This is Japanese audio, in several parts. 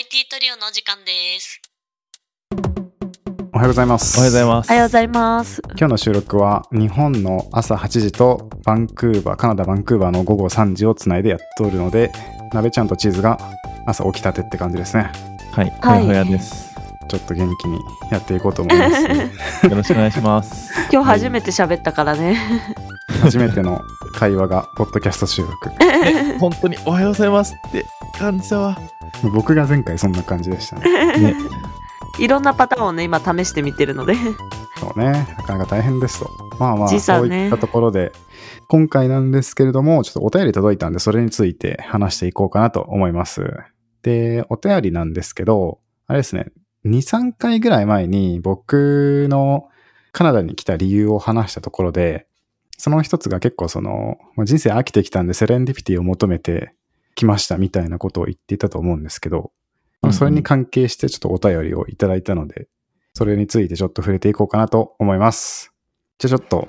IT トリオのお時間です。おはようございます。おはようございます。おはようございます。今日の収録は日本の朝8時とバンクーバー、カナダ・バンクーバーの午後3時をつないでやっておるので、鍋ちゃんとチーズが朝起きたてって感じですね。はい、ほはいやほやです。ちょっと元気にやっていこうと思います。よろしくお願いします。今日初めて喋ったからね。初めての会話がポッドキャスト収録。え、本当におはようございますって感じだわ。僕が前回そんな感じでしたね。ね、いろんなパターンをね、今試してみてるので。そうね、なかなか大変ですと。まあまあ、ねそういったところで、今回なんですけれども、ちょっとお便り届いたんで、それについて話していこうかなと思います。で、お便りなんですけど、あれですね、2、3回ぐらい前に僕のカナダに来た理由を話したところで、その一つが結構その、まあ人生飽きてきたんでセレンディピティを求めてきましたみたいなことを言っていたと思うんですけど、まあそれに関係してちょっとお便りをいただいたので、それについてちょっと触れていこうかなと思います。じゃあちょっと、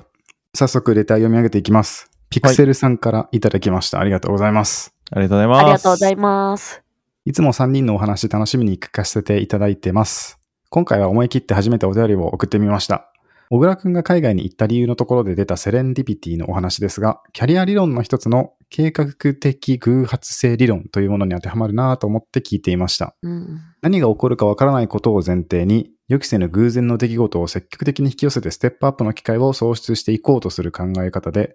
早速レター読み上げていきます。ピクセルさんからいただきました。ありがとうございます。ありがとうございます。ありがとうございます。いつも3人のお話楽しみに聞かせていただいてます。今回は思い切って初めてお便りを送ってみました。小倉くんが海外に行った理由のところで出たセレンディピティのお話ですが、キャリア理論の一つの計画的偶発性理論というものに当てはまるなぁと思って聞いていました。うん。何が起こるかわからないことを前提に、予期せぬ偶然の出来事を積極的に引き寄せてステップアップの機会を創出していこうとする考え方で、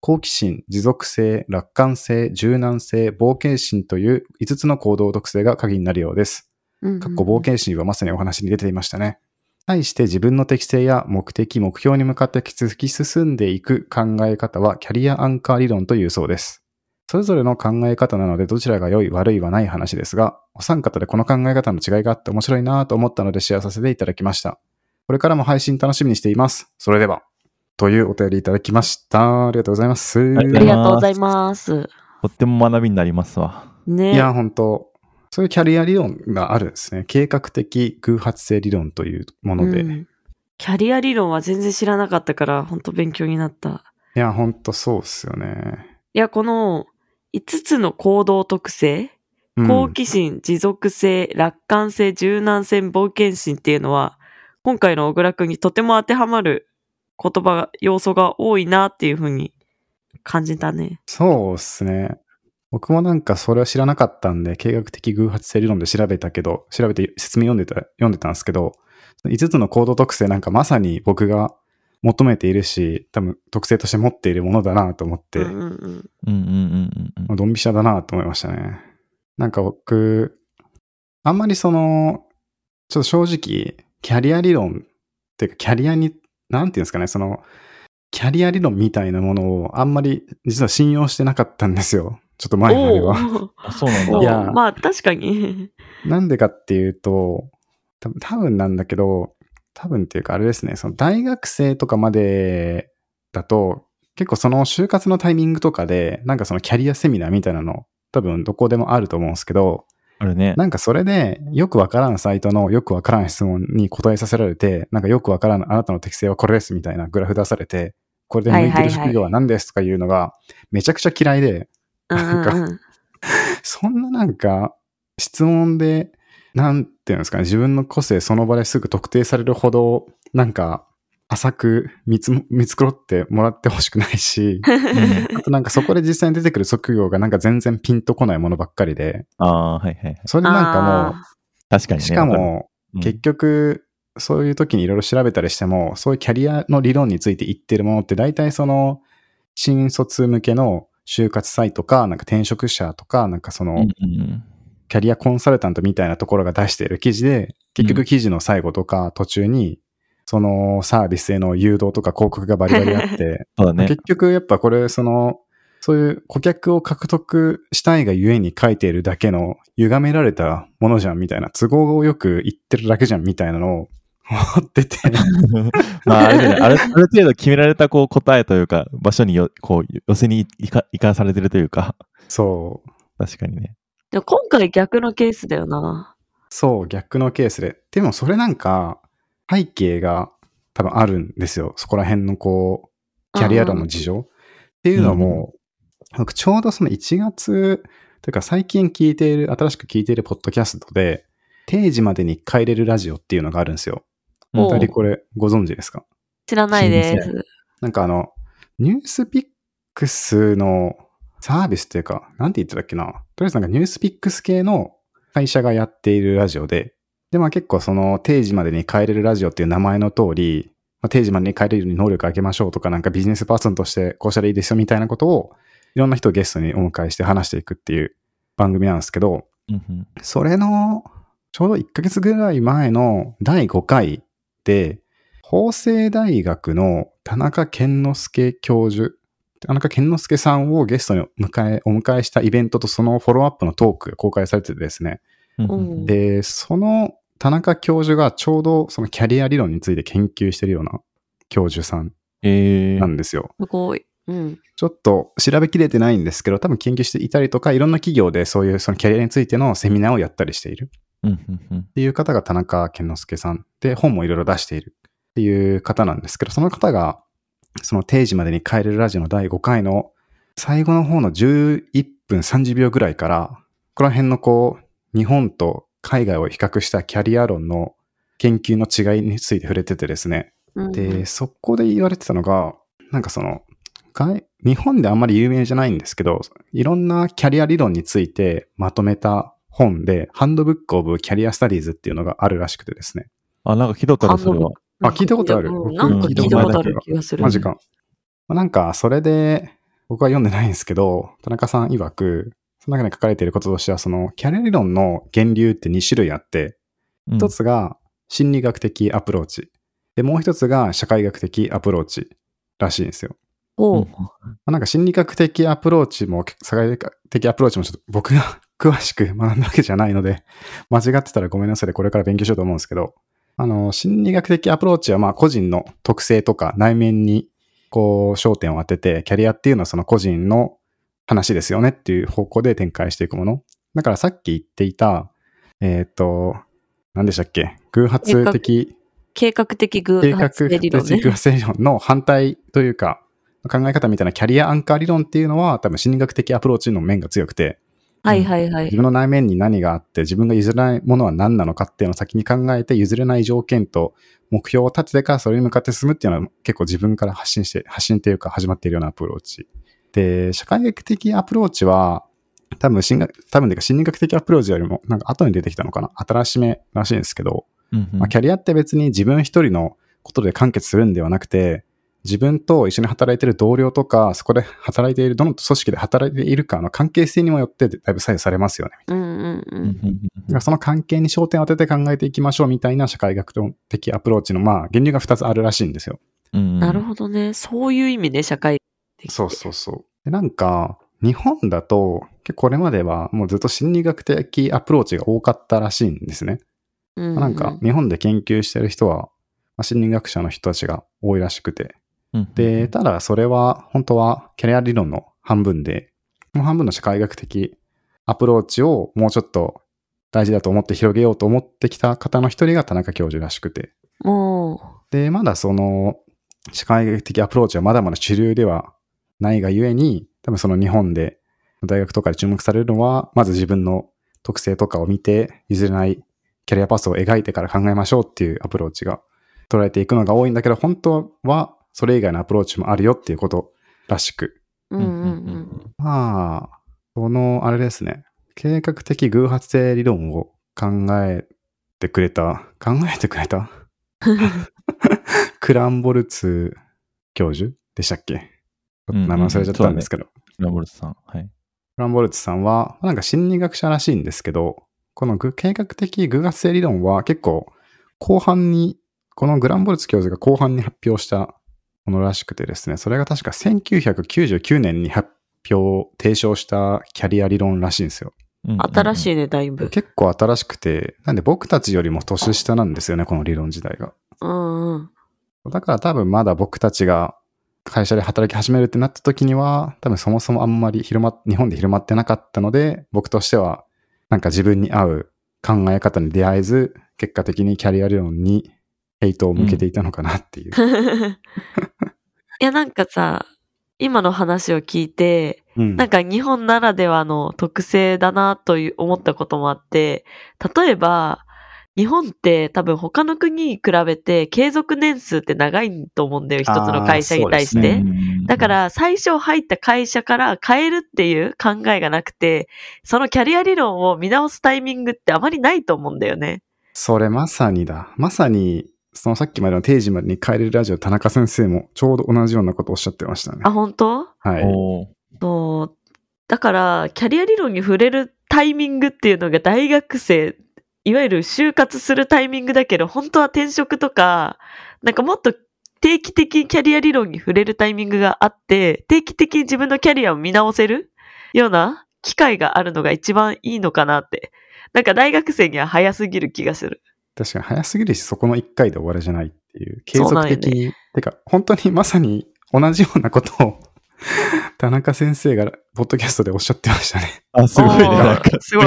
好奇心、持続性、楽観性、柔軟性、冒険心という5つの行動特性が鍵になるようです。うんかっこ冒険心はまさにお話に出ていましたね。対して自分の適性や目的、目標に向かって突き進んでいく考え方はキャリアアンカー理論というそうです。それぞれの考え方なのでどちらが良い悪いはない話ですが、お三方でこの考え方の違いがあって面白いなと思ったのでシェアさせていただきました。これからも配信楽しみにしています。それでは。というお便りいただきました。ありがとうございます。ありがとうございます。とっても学びになりますわ。ね。いや、本当そういうキャリア理論があるんですね。計画的偶発性理論というもので。うんキャリア理論は全然知らなかったから、本当勉強になった。いや、ほんとそうっすよね。いや、この5つの行動特性、うん好奇心、持続性、楽観性、柔軟性、冒険心っていうのは、今回の小倉くんにとても当てはまる言葉が、要素が多いなっていうふうに感じたね。そうっすね。僕もなんかそれは知らなかったんで、計画的偶発性理論で調べたけど、調べて説明読んでた、読んでたんですけど、5つの行動特性なんかまさに僕が求めているし、多分特性として持っているものだなと思って、うんうんうん。ドンピシャだなと思いましたね。なんか僕、あんまりその、ちょっと正直、キャリア理論っていうか、キャリアに、なんていうんですかね、その、キャリア理論みたいなものをあんまり実は信用してなかったんですよ。ちょっと前までは。あ、そうなんだ。いやまあ確かに。なんでかっていうと、多分多分なんだけど、多分っていうかあれですね、その大学生とかまでだと、結構その就活のタイミングとかで、なんかそのキャリアセミナーみたいなの、多分どこでもあると思うんですけど、あるね。なんかそれで、よくわからんサイトのよくわからん質問に答えさせられて、なんかよくわからんあなたの適性はこれですみたいなグラフ出されて、これで向いてる職業は何ですとかいうのがめちゃくちゃ嫌いで、うんうんうん。そんななんか質問で、なんていうんですかね、自分の個性その場ですぐ特定されるほど、なんか浅く見つも見繕ってもらってほしくないし、あとなんかそこで実際に出てくる職業がなんか全然ピンとこないものばっかりで、ああ、はいはいはい。それでなんかもう、確かにね。しかも、うん結局、そういう時にいろいろ調べたりしても、そういうキャリアの理論について言ってるものって大体その、新卒向けの就活サイトか、なんか転職者とか、なんかその、キャリアコンサルタントみたいなところが出している記事で、結局記事の最後とか途中に、そのサービスへの誘導とか広告がバリバリあって。結局やっぱこれその、そういう顧客を獲得したいがゆえに書いているだけの歪められたものじゃんみたいな、都合をよく言ってるだけじゃんみたいなのを思ってて、まあ、あれだね。あるある程度決められたこう答えというか、場所によこう寄せに生か生かされてるというか、そう、確かにね。でも今回逆のケースだよな。そう、逆のケースで。でもそれなんか、背景が多分あるんですよ。そこら辺のこう、キャリア論の事情。っていうのも、僕ちょうどその1月というか最近聞いている、新しく聞いているポッドキャストで、定時までに帰れるラジオっていうのがあるんですよ。お二人これご存知ですか？知らないです。なんかあの、ニュースピックスのサービスっていうか、なんて言ってたっけな？とりあえずなんかニュースピックス系の会社がやっているラジオで、で、まあ結構その定時までに帰れるラジオっていう名前の通り、まあ、定時までに帰れるように能力上げましょうとか、なんかビジネスパーソンとしてこうしたらいいですよみたいなことを、いろんな人をゲストにお迎えして話していくっていう番組なんですけど、うんうんそれの、ちょうど1ヶ月ぐらい前の第5回で、法政大学の田中健之介教授、田中健之介さんをゲストに迎え、お迎えしたイベントとそのフォローアップのトークが公開されててですね。で、その田中教授がちょうどそのキャリア理論について研究してるような教授さんえーなんですよ。すごい。うん。ちょっと調べきれてないんですけど、多分研究していたりとか、いろんな企業でそういうそのキャリアについてのセミナーをやったりしている。うんうんうん。っていう方が田中健之介さん。で、本もいろいろ出している。っていう方なんですけど、その方が、その定時までに帰れるラジオの第5回の最後の方の11分30秒ぐらいから、ここら辺のこう、日本と海外を比較したキャリア論の研究の違いについて触れててですね。うん。で、そこで言われてたのが、なんかその、外日本であんまり有名じゃないんですけど、いろんなキャリア理論についてまとめた本で、 Handbook of Career Studies っていうのがあるらしくてですね。あ、なんか聞いたことある、それは。あ聞いたことあるうんなんか聞いたことある気がする。マジか。まあなんか、それで、僕は読んでないんですけど、田中さん曰く、その中に書かれていることとしては、その、キャリア理論の源流って2種類あって、うん一つが心理学的アプローチ。で、もう一つが社会学的アプローチらしいんですよ。おうなんか心理学的アプローチも、社会学的アプローチもちょっと僕が詳しく学んだわけじゃないので、間違ってたらごめんなさいでこれから勉強しようと思うんですけど、あの、心理学的アプローチはまあ個人の特性とか内面にこう焦点を当てて、キャリアっていうのはその個人の話ですよねっていう方向で展開していくもの。だからさっき言っていた、えっ、と、何でしたっけ？偶発的計画的偶計画発性理論ね的偶。発性理論の反対というか、考え方みたいなキャリアアンカー理論っていうのは多分心理学的アプローチの面が強くて、はいはいはい自。分の内面に何があって自分が譲れないものは何なのかっていうのを先に考えて譲れない条件と目標を立ててからそれに向かって進むっていうのは結構自分から発信して、発信っていうか始まっているようなアプローチ。で、社会学的アプローチは多分心学、多分てか心理学的アプローチよりもなんか後に出てきたのかな新しめらしいんですけど、うんうんまあ、キャリアって別に自分一人のことで完結するんではなくて、自分と一緒に働いている同僚とか、そこで働いている、どの組織で働いているかの関係性にもよってだいぶ左右されますよね。うんうんう。うんうんんだからその関係に焦点を当てて考えていきましょうみたいな社会学的アプローチの、まあ、源流が2つあるらしいんですよ。うんなるほどね。そういう意味ね、社会的。そうそうそう。でなんか、日本だと、結構これまではもうずっと心理学的アプローチが多かったらしいんですね。うんなんか、日本で研究してる人は、まあ心理学者の人たちが多いらしくて、うんで、ただそれは本当はキャリア理論の半分で、もう半分の社会学的アプローチをもうちょっと大事だと思って広げようと思ってきた方の一人が田中教授らしくて。もで、まだその社会学的アプローチはまだまだ主流ではないがゆえに、多分その日本で大学とかで注目されるのは、まず自分の特性とかを見て譲れないキャリアパスを描いてから考えましょうっていうアプローチが捉えていくのが多いんだけど、本当はそれ以外のアプローチもあるよっていうことらしく。う、うんうんうん。まあ、この、あれですね、計画的偶発性理論を考えてくれた、考えてくれた？クランボルツ教授でしたっけ？ちょっと名前忘れちゃったんですけど。ラボルトさん。はい。クランボルツさんは、なんか心理学者らしいんですけど、このぐ計画的偶発性理論は結構後半に、このグランボルツ教授が後半に発表したものらしくてですね、それが確か1999年に発表、提唱したキャリア理論らしいんですよ。い。新しいね、だいぶ。結構新しくて、なんで僕たちよりも年下なんですよね、この理論自体が。うんうん。だから多分まだ僕たちが会社で働き始めるってなった時には、多分そもそもあんまり広ま、日本で広まってなかったので、僕としてはなんか自分に合う考え方に出会えず、結果的にキャリア理論にヘイトを向けていたのかなっていう。いや、なんかさ、今の話を聞いて、うん。なんか日本ならではの特性だなという思ったこともあって、例えば、日本って多分他の国に比べて継続年数って長いと思うんだよ、一つの会社に対して。ねだか、ら最初入った会社から変えるっていう考えがなくて、そのキャリア理論を見直すタイミングってあまりないと思うんだよね。それまさにだ。まさに、そのさっきまでの定時までに帰れるラジオ田中先生もちょうど同じようなことをおっしゃってましたねあ、。本当？はい。そう。だから、キャリア理論に触れるタイミングっていうのが大学生、いわゆる就活するタイミングだけど、本当は転職とか、なんかもっと定期的にキャリア理論に触れるタイミングがあって、定期的に自分のキャリアを見直せるような機会があるのが一番いいのかなって。なんか大学生には早すぎる気がする。確かに早すぎるし、そこの一回で終わりじゃないっていう。継続的に。てか、本当にまさに同じようなことを、田中先生がポッドキャストでおっしゃってましたね。あ、すごいね。なんか、すごい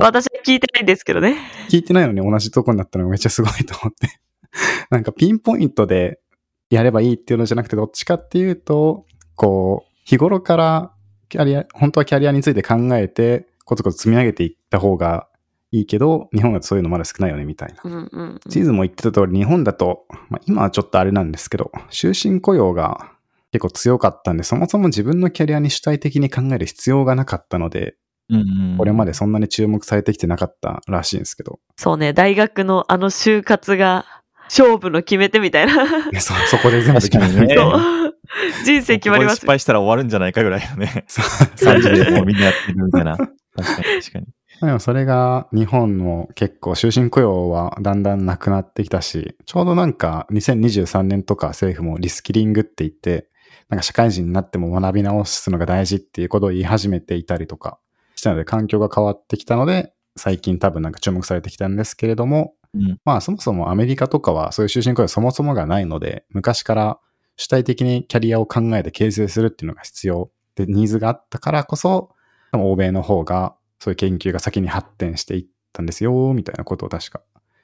私は聞いてないんですけどね。聞いてないのに同じとこになったのがめっちゃすごいと思って。なんかピンポイントでやればいいっていうのじゃなくて、どっちかっていうと、こう、日頃からキャリア、本当はキャリアについて考えて、コツコツ積み上げていった方がいいけど、日本だとそういうのまだ少ないよね、みたいな。うんうんうん。チーズも言ってた通り、日本だと、まあ、今はちょっとあれなんですけど、終身雇用が結構強かったんで、そもそも自分のキャリアに主体的に考える必要がなかったので、うんうんこれまでそんなに注目されてきてなかったらしいんですけど、そうね、大学のあの就活が勝負の決め手みたいな。いやそそこで全部決まる確かにね人生決まりまここです失。敗したら終わるんじゃないかぐらいのね。そう 30でもうみんなやってるみたいな。確かに確かに。でもそれが日本も結構終身雇用はだんだんなくなってきたし、ちょうどなんか2023年とか政府もリスキリングって言って、なんか社会人になっても学び直すのが大事っていうことを言い始めていたりとかしたので環境が変わってきたので、最近多分なんか注目されてきたんですけれども、うん。まあそもそもアメリカとかはそういう終身雇用そもそもがないので、昔から主体的にキャリアを考えて形成するっていうのが必要で、ニーズがあったからこそ、欧米の方がそういう研究が先に発展していったんですよ、みたいなことを確か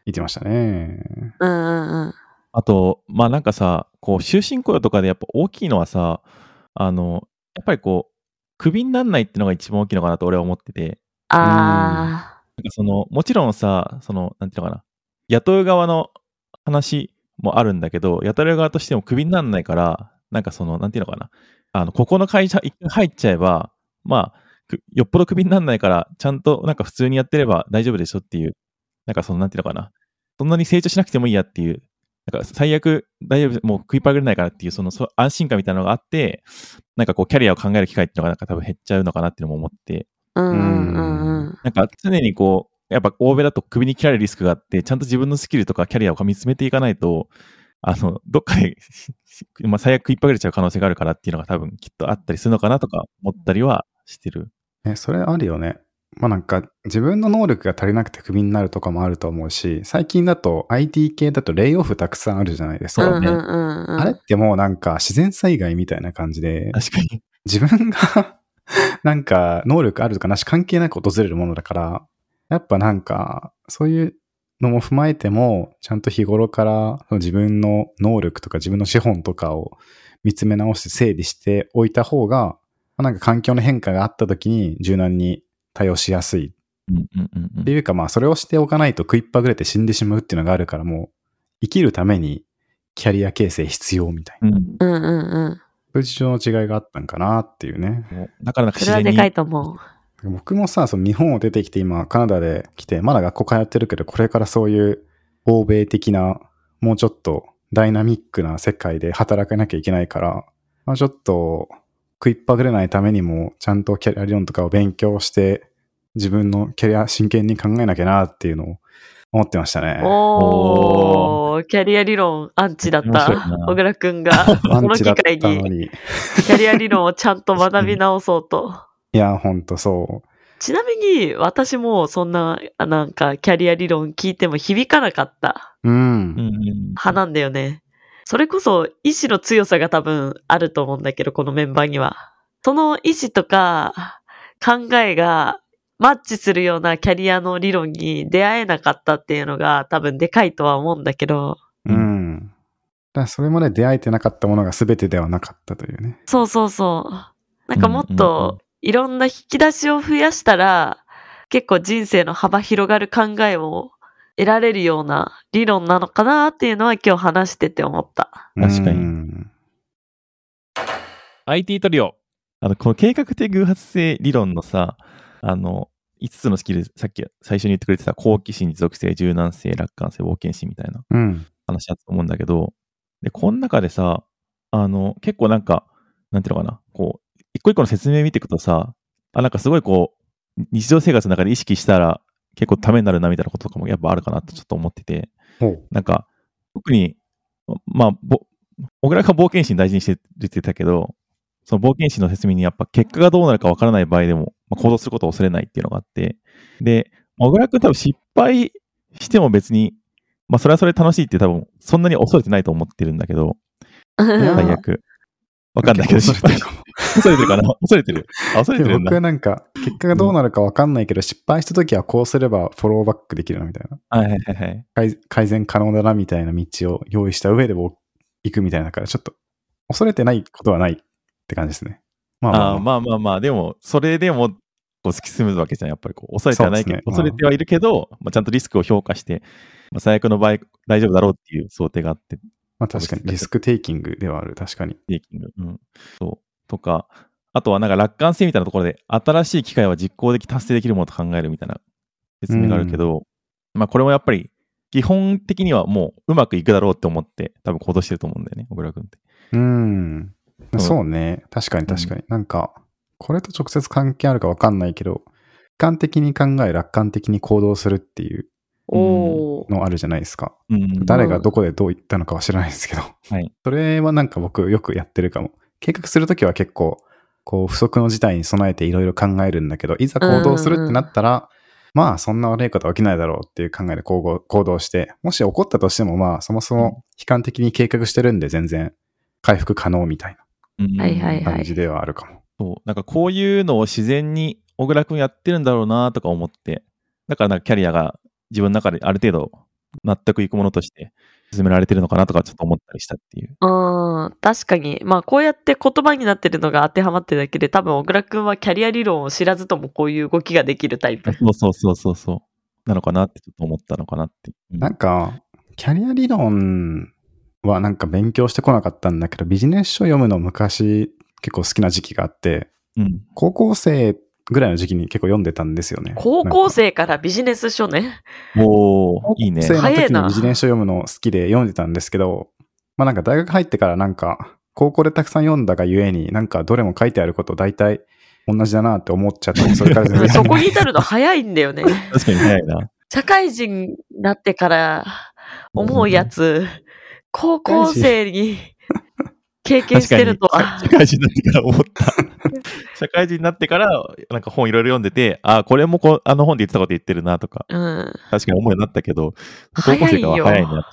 言ってましたね。うんうんうん。あと、まあなんかさ、こう、終身雇用とかでやっぱ大きいのはさ、あの、やっぱりこう、クビにならないっていうのが一番大きいのかなと俺は思ってて、あなんかその、もちろんさ、その、なんていうのかな、雇う側の話もあるんだけど、雇われる側としてもクビにならないから、なんかその、なんていうのかな、あの、ここの会社一回入っちゃえば、まあ、くよっぽどクビにならないから、ちゃんとなんか普通にやってれば大丈夫でしょっていう、なんかその、なんていうのかな、そんなに成長しなくてもいいやっていう、なんか最悪大丈夫、もう食いっぱぐれないからっていう、そのそ安心感みたいなのがあって、なんかこう、キャリアを考える機会っていうのがなんか多分減っちゃうのかなっていうのも思って、あ。うんうんうんうん。なんか常にこう、やっぱ欧米だと首に切られるリスクがあって、ちゃんと自分のスキルとかキャリアを見つめていかないと、あの、どっかで、まあ最悪食いっぱぐれちゃう可能性があるからっていうのが多分きっとあったりするのかなとか思ったりはしてる。ね、それあるよね。まあなんか自分の能力が足りなくてクビになるとかもあると思うし、最近だと IT 系だとレイオフたくさんあるじゃないですか。そうねんうんうんうん。あれってもうなんか自然災害みたいな感じで、確かに。自分が なんか能力あるとかなし関係なく訪れるものだから、やっぱなんかそういうのも踏まえても、ちゃんと日頃から自分の能力とか自分の資本とかを見つめ直して整理しておいた方が、まあなんか環境の変化があった時に柔軟に対応しやすいっていうかまあそれをしておかないと食いっぱぐれて死んでしまうっていうのがあるからもう生きるためにキャリア形成必要みたいな。うんうんうんうん。そういう事情の違いがあったんかなっていうね。だからなんかそれは自然に。でかいと思う。僕もさ、その日本を出てきて今カナダで来て、まだ学校通ってるけど、これからそういう欧米的な、もうちょっとダイナミックな世界で働かなきゃいけないから、まあちょっと食いっぱぐれないためにも、ちゃんとキャリア理論とかを勉強して、自分のキャリア真剣に考えなきゃなっていうのを思ってましたね。おー、キャリア理論アンチだった小倉くんが、アこの機会に。キャリア理論をちゃんと学び直そうと。いや、ほんとそう。ちなみに、私もそんな、あなんか、キャリア理論聞いても響かなかったうん。うんうん派なんだよね。それこそ、意志の強さが多分あると思うんだけど、このメンバーには。その意志とか、考えが、マッチするようなキャリアの理論に出会えなかったっていうのが多分でかいとは思うんだけど、うん。だからそれまで出会えてなかったものが全てではなかったというね。そうそうそう。なんかもっといろんな引き出しを増やしたら、結構人生の幅広がる考えを得られるような理論なのかなっていうのは今日話してて思った。確かにうん。IT トリオ。あの、この計画的偶発性理論のさ、あの、5つのスキル、さっき最初に言ってくれてた好奇心、持続性、柔軟性、楽観性、冒険心みたいなうん。話だと思うんだけど、で、この中でさ、あの、結構なんか、なんていうのかな、こう、一個一個の説明見ていくとさ、あ、なんかすごいこう、日常生活の中で意識したら結構ためになるなみたいなこととかもやっぱあるかなってちょっと思ってて。なんか、特に、まあ、ぼ、小倉が冒険心大事にしてるって言ってたけど、その冒険心の説明にやっぱ結果がどうなるかわからない場合でも、まあ、行動することを恐れないっていうのがあって、で、小倉くん多分失敗しても別に、まあそれはそれで楽しいって多分そんなに恐れてないと思ってるんだけど、や最悪。わかんないけど、失敗。恐れてるかな？恐れてる。あ、恐れてるんだで僕。はなんか、結果がどうなるかわかんないけど、失敗した時はこうすればフォローバックできるなみたいな。はいはいはいはい。改改善可能だなみたいな道を用意した上で行くみたいなだから、ちょっと恐れてないことはないって感じですね。まあまあ、まあまあまあ、でも、それでも、こう突き進むわけじゃん。やっぱりこう、恐れてはないけど、ね恐れてはいるけど、まあ、ちゃんとリスクを評価して、まあ、最悪の場合、大丈夫だろうっていう想定があって、まあ確かにリスクテイキングではある、確かに。テイキング。うん。そう。とか、あとはなんか楽観性みたいなところで、新しい機会は実行でき、達成できるものと考えるみたいな説明があるけど、まあこれもやっぱり、基本的にはもううまくいくだろうって思って、多分行動してると思うんだよね、小倉君って。うん。うんそうね。確かに確かに。なんか、これと直接関係あるかわかんないけど、俯瞰的に考え、楽観的に行動するっていう。のあるじゃないですか。うん。誰がどこでどう言ったのかは知らないですけど。はい。それはなんか僕よくやってるかも。計画するときは結構、こう不測の事態に備えていろいろ考えるんだけど、いざ行動するってなったら、まあそんな悪いことは起きないだろうっていう考えで行動行動して、もし起こったとしてもまあそもそも悲観的に計画してるんで全然回復可能みたいうんはいはいな感じではあるかも。そう。なんかこういうのを自然に小倉くんやってるんだろうなとか思って、だからなんかキャリアが自分の中である程度納得いくものとして進められてるのかなとかちょっと思ったりしたっていう。うん、確かに。まあ、こうやって言葉になってるのが当てはまってるだけで、多分、小倉くんはキャリア理論を知らずともこういう動きができるタイプ。そうそうそうそうそう。なのかなってちょっと思ったのかなって。うんなんか、キャリア理論はなんか勉強してこなかったんだけど、ビジネス書読むの昔結構好きな時期があって、うん。高校生ぐらいの時期に結構読んでたんですよね。高校生からビジネス書ね。おー、いいね。生の早いな時にビジネス書読むの好きで読んでたんですけど、まあなんか大学入ってからなんか、高校でたくさん読んだがゆえに、なんかどれも書いてあること大体同じだなって思っちゃって、それから全然そこに至るの早いんだよね。確かに早いな。社会人になってから思うやつ、高校生に経験してるとは。社会人になってから思った。社会人になってから、なんか本いろいろ読んでて、ああ、これもこうあの本で言ってたこと言ってるなとか、うん。確かに思うようになったけど、高校生からは早いな。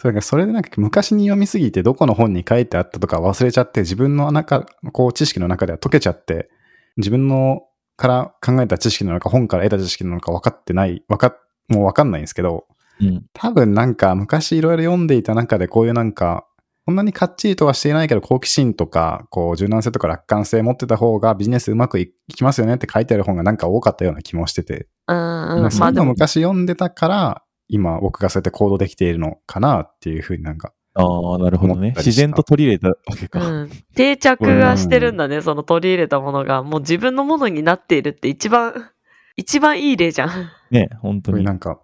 それからそれでなんか昔に読みすぎてどこの本に書いてあったとか忘れちゃって自分の中、こう知識の中では解けちゃって自分のから考えた知識なのか本から得た知識なのか分かってない、分かっ、もう分かんないんですけどに。うん。多分なんか昔いろいろ読んでいた中でこういうなんかそんなにかっちりとはしていないけど好奇心とかこう柔軟性とか楽観性持ってた方がビジネスうまくいきますよねって書いてある本がなんか多かったような気もしてて、うん、うん。そういうのまあでも、昔読んでたから今僕がそうやって行動できているのかなっていうふうになんかああ、なるほどね。自然と取り入れたわけうか。ん。定着がしてるんだね、その取り入れたものが。もう自分のものになっているって一番、一番いい例じゃん。ね、本当に。なんか、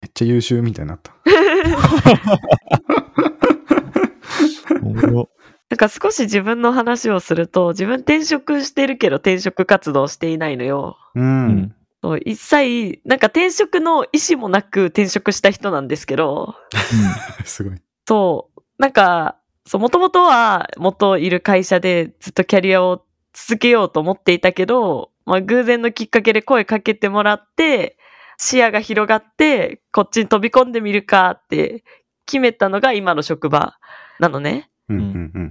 めっちゃ優秀みたいになった。なんか少し自分の話をすると、自分転職してるけど転職活動していないのよ。う。うんん。そう一切、なんか転職の意思もなく転職した人なんですけど、すごい。そう、なんか、そう、もともとは元いる会社でずっとキャリアを続けようと思っていたけど、まあ偶然のきっかけで声かけてもらって、視野が広がって、こっちに飛び込んでみるかって決めたのが今の職場なのね。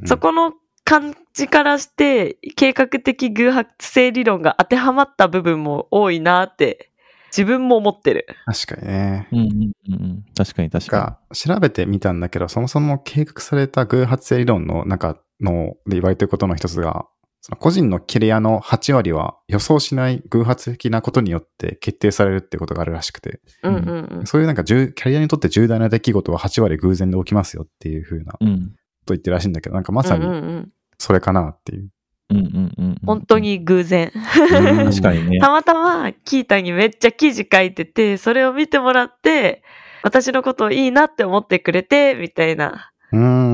そこの感じからして、計画的偶発性理論が当てはまった部分も多いなって、自分も思ってる。確かにね。うんうん。確かに確かか、調べてみたんだけど、そもそも計画された偶発性理論の中ので言われてることの一つが、その個人のキャリアの8割は予想しない偶発的なことによって決定されるってことがあるらしくて、うんうんうん。そういうなんか重キャリアにとって重大な出来事は8割偶然で起きますよっていう風なことうん。言ってるらしいんだけど、なんかまさにうんそれかなっていう。うんうんうん。本当。に偶然。うん確かにね。たまたまキータにめっちゃ記事書いてて、それを見てもらって、私のことをいいなって思ってくれて、みたいなうん。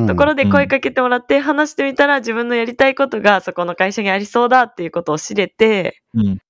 ところで声かけてもらって、話してみたら自分のやりたいことがそこの会社にありそうだっていうことを知れて、うん。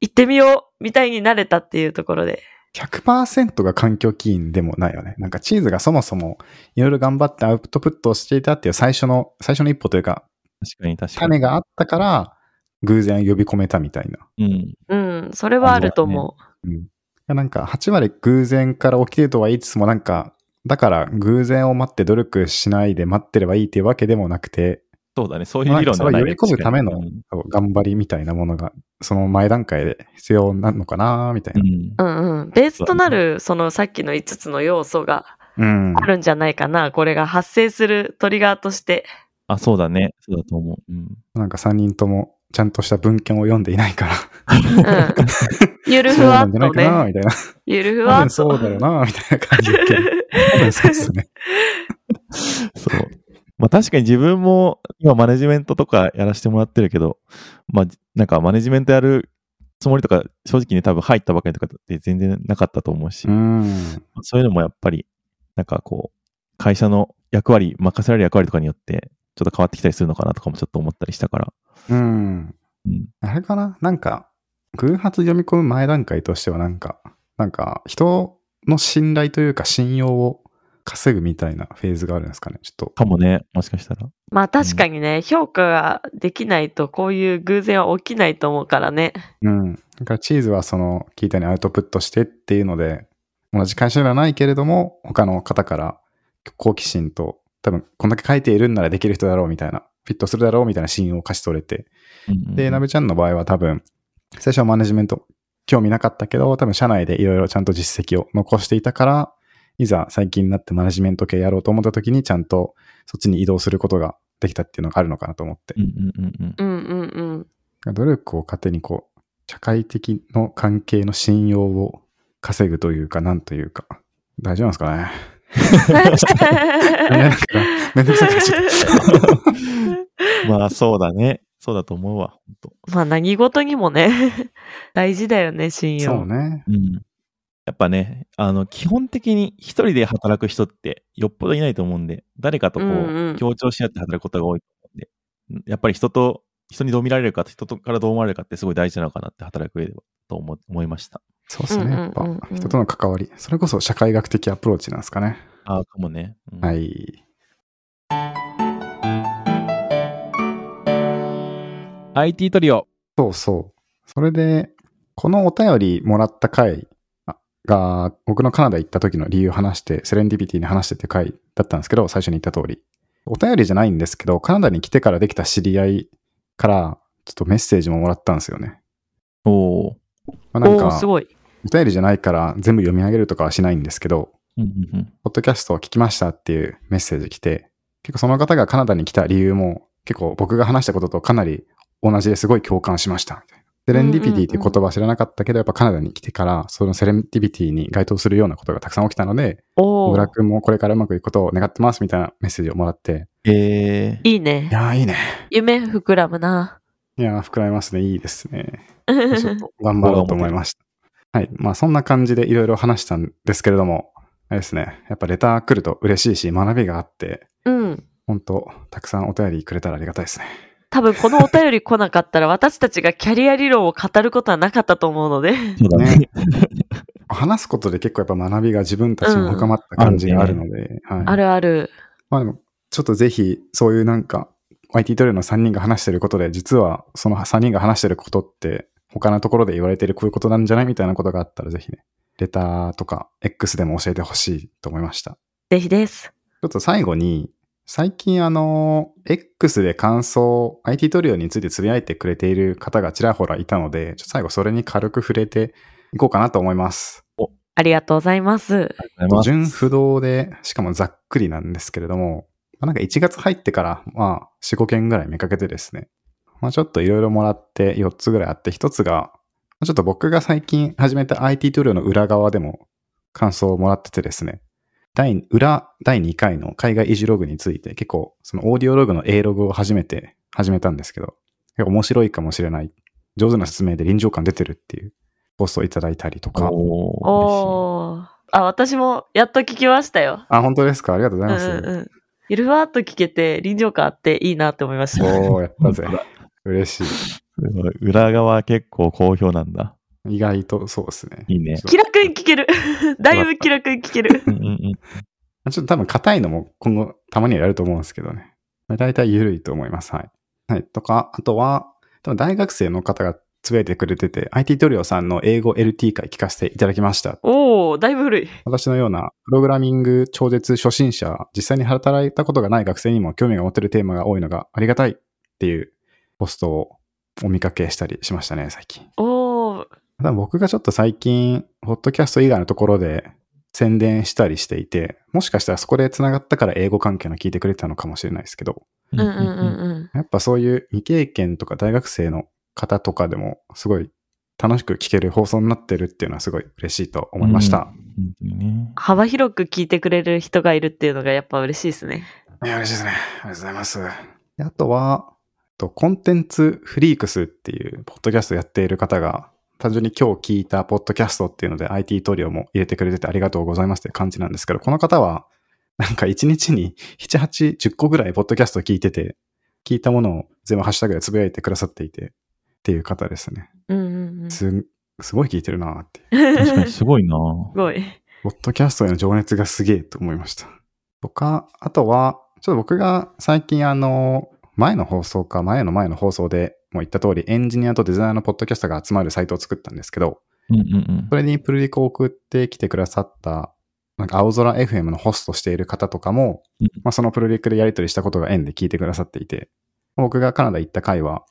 行ってみようみたいになれたっていうところで。100%が環境起因でもないよね。なんかチーズがそもそもいろいろ頑張ってアウトプットをしていたっていう最初の、最初の一歩というか、確かに確かに。種があったから偶然呼び込めたみたいな。うん。うん、それはあると思うん。いやなんか8割偶然から起きてるとは言いつつもなんか、だから偶然を待って努力しないで待ってればいいっていうわけでもなくて、そうだね。そういう理論ではないね。まあそれを呼び込むための頑張りみたいなものが、その前段階で必要なのかなみたいな。うん。う。うんうん。ベースとなる、そのさっきの5つの要素がうん。あるんじゃないかな。これが発生するトリガーとして。あ、そうだね。そうだと思う。うん。なんか3人ともちゃんとした文献を読んでいないから、うん。ゆるふそうなわっとんじゃないかなね。みたいな。ゆるふ多わっと。分そうだよなみたいな感じでそうですね。そう。まあ確かに自分も今マネジメントとかやらせてもらってるけど、まあなんかマネジメントやるつもりとか正直ね多分入ったばかりとかって全然なかったと思うし、うん。そういうのもやっぱりなんかこう会社の役割、任せられる役割とかによってちょっと変わってきたりするのかなとかもちょっと思ったりしたから。うん。うん。あれかな？なんか、偶発読み込む前段階としてはなんか、なんか人の信頼というか信用を稼ぐみたいなフェーズがあるんですかね？ちょっと。かもね、もしかしたら。まあ確かにね、評価ができないとこういう偶然は起きないと思うからね。うん。だからチーズはその聞いたようにアウトプットしてっていうので、同じ会社ではないけれども、他の方から好奇心と、多分こんだけ書いているんならできる人だろうみたいな、フィットするだろうみたいな信用を勝ち取れて、うんうんうんで、なべちゃんの場合は多分、最初はマネジメント興味なかったけど、多分社内でいろいろちゃんと実績を残していたから、いざ最近になってマネジメント系やろうと思った時にちゃんとそっちに移動することができたっていうのがあるのかなと思ってう。んうんうんうん。うんうんうん。努力を糧にこう、社会的の関係の信用を稼ぐというか、なんというか、大丈夫なんですかね。めんどくさくなっちゃった。まあそうだね。そうだと思うわ。本当まあ何事にもね、大事だよね、信用。そうね。うん。やっぱね、あの、基本的に一人で働く人ってよっぽどいないと思うんで、誰かとこう、うんうん協調し合って働くことが多いと思うんで、やっぱり人と、人にどう見られるか、人とからどう思われるかってすごい大事なのかなって働く上ではと思思いました。そうですね。やっぱ人との関わり。それこそ社会学的アプローチなんですかね。ああ、かもね。うんはい。IT トリオ。そうそう。それで、このお便りもらった回が、僕のカナダ行った時の理由を話して、セレンディピティに話してっていう回だったんですけど、最初に言った通り。お便りじゃないんですけど、カナダに来てからできた知り合いから、ちょっとメッセージももらったんですよね。おお。まあ、なんか、すごい。お便りじゃないから全部読み上げるとかはしないんですけど、うんうんうん。ポッドキャストを聞きましたっていうメッセージ来て、結構その方がカナダに来た理由も、結構僕が話したこととかなり同じですごい共感しましたみたいな。セレンディピティっていう言葉知らなかったけど、やっぱカナダに来てから、そのセレンディピティに該当するようなことがたくさん起きたので、小倉くんもこれからうまくいくことを願ってますみたいなメッセージをもらって、えー、いいねい。やーいいね。夢膨らむな。いやー膨らみますね。いいですね。ちょっと頑張ろうと思いました。はい。まあそんな感じでいろいろ話したんですけれども、あれですね。やっぱレター来ると嬉しいし、学びがあって、うん。本当たくさんお便りくれたらありがたいですね。多分このお便り来なかったら私たちがキャリア理論を語ることはなかったと思うので。そうだね。ね話すことで結構やっぱ学びが自分たちに深まった感じがあるので、はい。あるある。まあでも、ちょっとぜひ、そういうなんか、IT トレーの3人が話してることで、実はその3人が話してることって、他のところで言われてるこういうことなんじゃないみたいなことがあったら、ぜひね、レターとか X でも教えてほしいと思いました。ぜひです。ちょっと最後に、最近あの、X で感想、IT トリオについてつぶやいてくれている方がちらほらいたので、ちょっと最後それに軽く触れていこうかなと思います。ありがとうございます。ありがとうございます純不動で、しかもざっくりなんですけれども、まあなんか1月入ってから、まあ4、5件ぐらい見かけてですね、まあちょっといろいろもらって4つぐらいあって、1つが、ちょっと僕が最近始めた IT トリオの裏側でも感想をもらっててですね、第、裏第2回の海外維持ログについて結構そのオーディオログの A ログを初めて始めたんですけど、結構面白いかもしれない。上手な説明で臨場感出てるっていうポストをいただいたりとか。おー。あ、私もやっと聞きましたよ。あ、本当ですか？ありがとうございます。うんうんうん。ゆるわーっと聞けて臨場感あっていいなって思いました。おー、やったぜ。嬉しい裏側結構好評なんだ。い。意外とそうですね。いいね。気楽に聞ける。だいぶ気楽に聞ける。うんうんうんちょっと多分硬いのも今後たまにはやると思うんですけどね。大体緩いと思います。はい。はい。とか、あとは、多分大学生の方がつぶやいてくれてて、IT トリオさんの英語 LT 会聞かせていただきました。おー、だいぶ古い。私のようなプログラミング超絶初心者、実際に働いたことがない学生にも興味が持てるテーマが多いのがありがたいっていうポストをお見かけしたりしましたね、最近。おー。ただ僕がちょっと最近、ポッドキャスト以外のところで宣伝したりしていて、もしかしたらそこで繋がったから英語関係の聞いてくれてたのかもしれないですけど、うんうんうんうん。やっぱそういう未経験とか大学生の方とかでもすごい楽しく聞ける放送になってるっていうのはすごい嬉しいと思いました。本当にね。幅広く聞いてくれる人がいるっていうのがやっぱ嬉しいですね。いや、嬉しいですね。ありがとうございます。であとは、えっとコンテンツフリークスっていうポッドキャストやっている方が、単純に今日聞いたポッドキャストっていうので IT トリオも入れてくれててありがとうございますって感じなんですけど、この方は、なんか1日に7、8、10個ぐらいポッドキャスト聞いてて、聞いたものを全部ハッシュタグでつぶやいてくださっていて、っていう方ですね。うんうんうん。すす、すごい聞いてるなーって。確かにすごいなごい。ポッドキャストへの情熱がすげえと思いました。とか、あとは、ちょっと僕が最近あの、前の放送か、前の前の放送でも言った通り、エンジニアとデザイナーのポッドキャスターが集まるサイトを作ったんですけど、うんうんうんそれにプルリクを送ってきてくださった、なんか青空 FM のホストしている方とかも、うんまあ、そのプルリクでやり取りしたことが縁で聞いてくださっていて、僕がカナダ行った回は、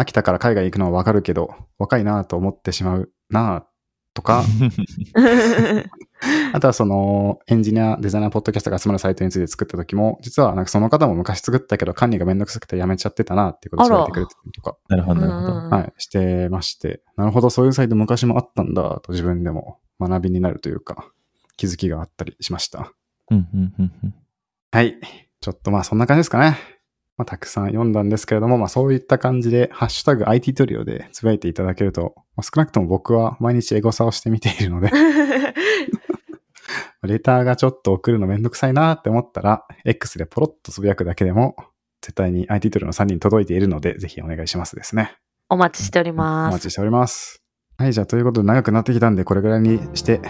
秋田から海外行くのはわかるけど、若いなと思ってしまうなとか、あとはそのエンジニア、デザイナー、ポッドキャストが集まるサイトについて作った時も、実はなんかその方も昔作ったけど管理がめんどくさくてやめちゃってたなっていうことを伝えてくれてたりとか、なるほど、なるほど。うんはい、してまして、なるほど、そういうサイト昔もあったんだと自分でも学びになるというか、気づきがあったりしました。うんうんうんうんはい。ちょっとまあそんな感じですかね。まあたくさん読んだんですけれども、まあそういった感じで、ハッシュタグ IT トリオでつぶやいていただけると、まあ、少なくとも僕は毎日エゴサをしてみているので、レターがちょっと送るのめんどくさいなって思ったら、X でポロッとつぶやくだけでも、絶対に IT トリオの3人に届いているので、ぜひお願いしますですね。お待ちしておりおます。待ちしております。はい、じゃあということで長くなってきたんで、これぐらいにして、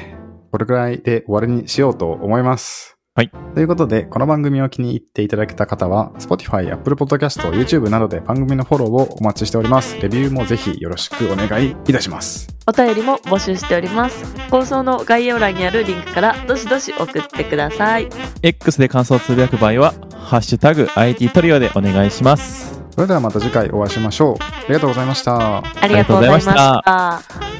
これぐらいで終わりにしようと思います。はい。ということで、この番組を気に入っていただけた方は、Spotify、Apple Podcast、YouTube などで番組のフォローをお待ちしております。レビューもぜひよろしくお願いいたします。お便りも募集しております。放送の概要欄にあるリンクからどしどし送ってください。X で感想をつぶやく場合は、ハッシュタグ IT トリオでお願いします。それではまた次回お会いしましょう。ありがとうございました。ありがとうございました。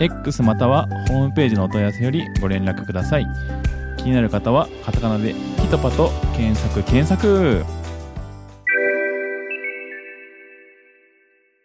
X またはホームページのお問い合わせよりご連絡ください。気になる方はカタカナでピトパと検索検索